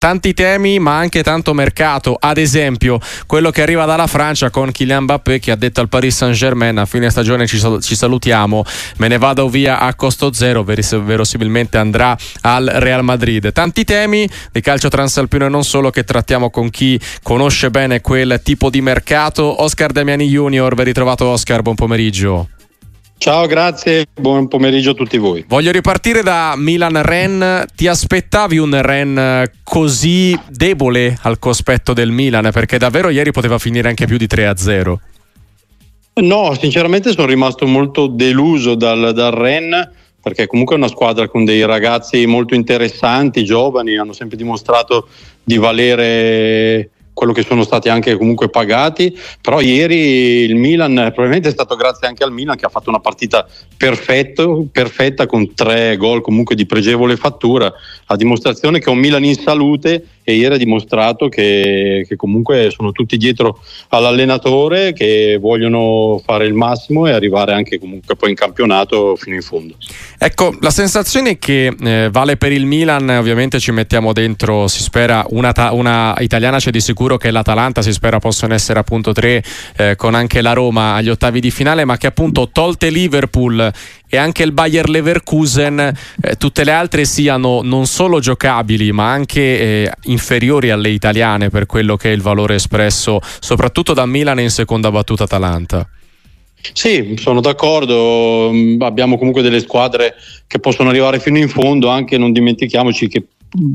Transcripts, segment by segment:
tanti temi ma anche tanto mercato, ad esempio quello che arriva dalla Francia con Kylian Mbappé che ha detto al Paris Saint Germain a fine stagione ci, ci salutiamo, me ne vado via a costo zero, verosimilmente andrà al Real Madrid. Tanti temi di calcio transalpino e non solo che trattiamo con chi conosce bene quel tipo di mercato. Oscar Damiani Junior, ben ritrovato Oscar, buon pomeriggio. Ciao, grazie, buon pomeriggio a tutti voi. Voglio ripartire da Milan-Ren. Ti aspettavi un Ren così debole al cospetto del Milan? Perché davvero ieri poteva finire anche più di 3-0. No, sinceramente sono rimasto molto deluso dal, dal Ren perché comunque è una squadra con dei ragazzi molto interessanti, giovani, hanno sempre dimostrato di valere quello che sono stati anche comunque pagati, però ieri il Milan, probabilmente è stato grazie anche al Milan che ha fatto una partita perfetto, perfetta con tre gol comunque di pregevole fattura, a dimostrazione che un Milan in salute e ieri ha dimostrato che, che, comunque sono tutti dietro all'allenatore, che vogliono fare il massimo e arrivare anche comunque poi in campionato fino in fondo. Ecco, la sensazione che eh, vale per il Milan, ovviamente ci mettiamo dentro, si spera una, ta- una, italiana c'è di sicuro che l'Atalanta, si spera possano essere appunto tre eh, con anche la Roma agli ottavi di finale, ma che appunto tolte Liverpool e anche il Bayer Leverkusen, eh, tutte le altre siano non solo giocabili ma anche eh, inferiori alle italiane per quello che è il valore espresso soprattutto da Milan in seconda battuta Atalanta. Sì, sono d'accordo, mm, abbiamo comunque delle squadre che possono arrivare fino in fondo, anche non dimentichiamoci che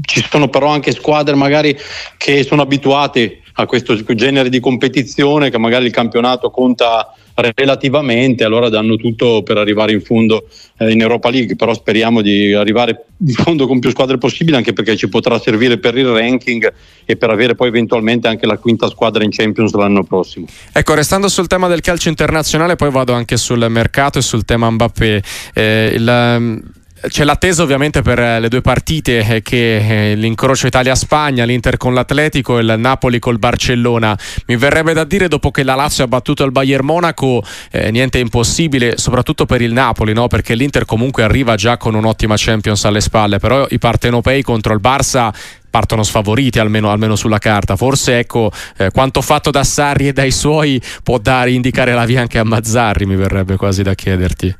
ci sono però anche squadre magari che sono abituate a questo genere di competizione, che magari il campionato conta relativamente, allora danno tutto per arrivare in fondo eh, in Europa League, però speriamo di arrivare in fondo con più squadre possibile anche perché ci potrà servire per il ranking e per avere poi eventualmente anche la quinta squadra in Champions l'anno prossimo. Ecco, restando sul tema del calcio internazionale, poi vado anche sul mercato e sul tema Mbappé. Eh, il, c'è l'attesa ovviamente per eh, le due partite eh, che eh, l'incrocio Italia-Spagna, l'Inter con l'Atletico e il Napoli col Barcellona. Mi verrebbe da dire dopo che la Lazio ha battuto il Bayern Monaco, eh, niente è impossibile, soprattutto per il Napoli, no? perché l'Inter comunque arriva già con un'ottima Champions alle spalle, però i partenopei contro il Barça partono sfavoriti almeno, almeno sulla carta. Forse ecco eh, quanto fatto da Sarri e dai suoi può dare, indicare la via anche a Mazzarri, mi verrebbe quasi da chiederti.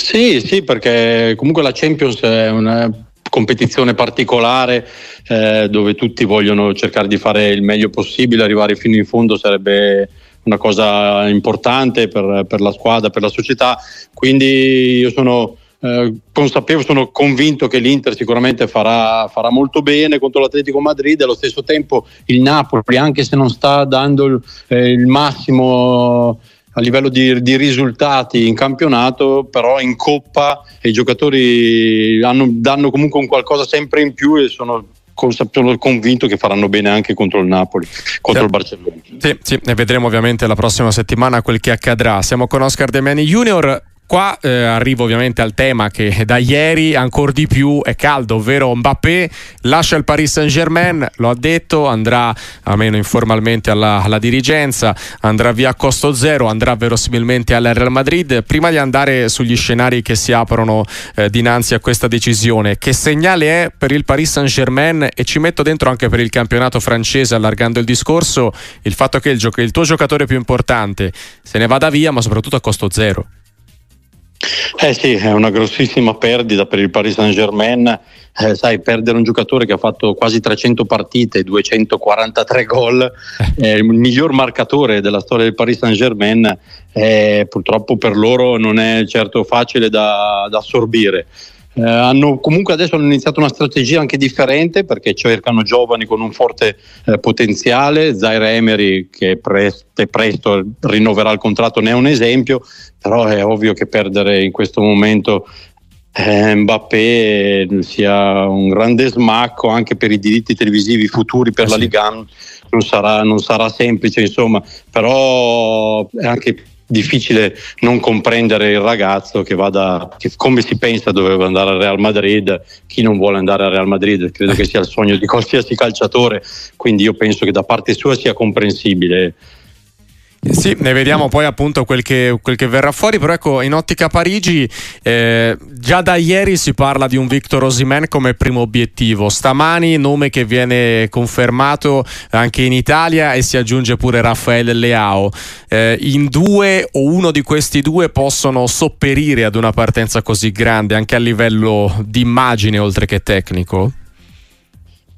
Sì, sì, perché comunque la Champions è una competizione particolare eh, dove tutti vogliono cercare di fare il meglio possibile, arrivare fino in fondo sarebbe una cosa importante per, per la squadra, per la società. Quindi io sono eh, consapevole, sono convinto che l'Inter sicuramente farà, farà, molto bene contro l'Atletico Madrid e allo stesso tempo il Napoli, anche se non sta dando il, eh, il massimo a livello di, di, risultati in campionato, però in coppa i giocatori hanno, danno comunque un qualcosa sempre in più e sono sono convinto che faranno bene anche contro il Napoli, contro sì. il Barcellona. Sì, sì, e vedremo ovviamente la prossima settimana quel che accadrà. Siamo con Oscar Demiani Junior. Qua eh, arrivo ovviamente al tema che da ieri ancora di più è caldo, ovvero Mbappé lascia il Paris Saint Germain, lo ha detto, andrà almeno informalmente alla, alla, dirigenza, andrà via a costo zero, andrà verosimilmente al Real Madrid. Prima di andare sugli scenari che si aprono eh, dinanzi a questa decisione, che segnale è per il Paris Saint Germain e ci metto dentro anche per il campionato francese allargando il discorso, il fatto che il, gio- il tuo giocatore più importante se ne vada via ma soprattutto a costo zero. Eh sì, è una grossissima perdita per il Paris Saint Germain. Eh, sai, perdere un giocatore che ha fatto quasi 300 partite, 243 gol, eh, il miglior marcatore della storia del Paris Saint Germain, eh, purtroppo per loro non è certo facile da, da assorbire. Eh, hanno, comunque adesso hanno iniziato una strategia anche differente perché cercano giovani con un forte eh, potenziale. Zaire Emery, che presto, presto rinnoverà il contratto, ne è un esempio, però è ovvio che perdere in questo momento eh, Mbappé sia un grande smacco anche per i diritti televisivi futuri per eh la Liga non sarà, non sarà semplice insomma. Però è anche difficile non comprendere il ragazzo che vada, che come si pensa doveva andare al Real Madrid, chi non vuole andare al Real Madrid, credo che sia il sogno di qualsiasi calciatore, quindi io penso che da parte sua sia comprensibile Sì, ne vediamo poi appunto quel che, quel che, verrà fuori, però ecco, in ottica Parigi eh, già da ieri si parla di un Victor Osimen come primo obiettivo, stamani nome che viene confermato anche in Italia e si aggiunge pure Raffaele Leao. Eh, in due o uno di questi due possono sopperire ad una partenza così grande anche a livello di immagine oltre che tecnico?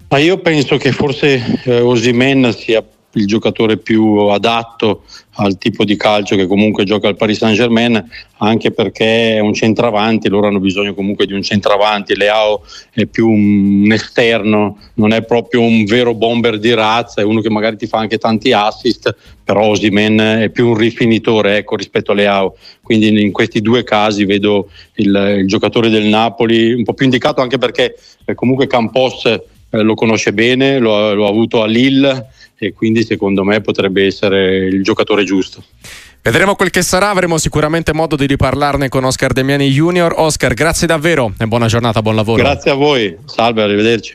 Ma io penso che forse eh, Osimen sia il giocatore più adatto al tipo di calcio che comunque gioca al Paris Saint Germain anche perché è un centravanti loro hanno bisogno comunque di un centravanti. Leao è più un esterno non è proprio un vero bomber di razza è uno che magari ti fa anche tanti assist però Osimen è più un rifinitore ecco, rispetto a Leao. Quindi in questi due casi vedo il, il giocatore del Napoli un po' più indicato anche perché eh, comunque Campos eh, lo conosce bene lo, lo ha avuto a Lille e quindi secondo me potrebbe essere il giocatore giusto. Vedremo quel che sarà, avremo sicuramente modo di riparlarne con Oscar Demiani Junior. Oscar, grazie davvero e buona giornata, buon lavoro. Grazie a voi, salve, arrivederci.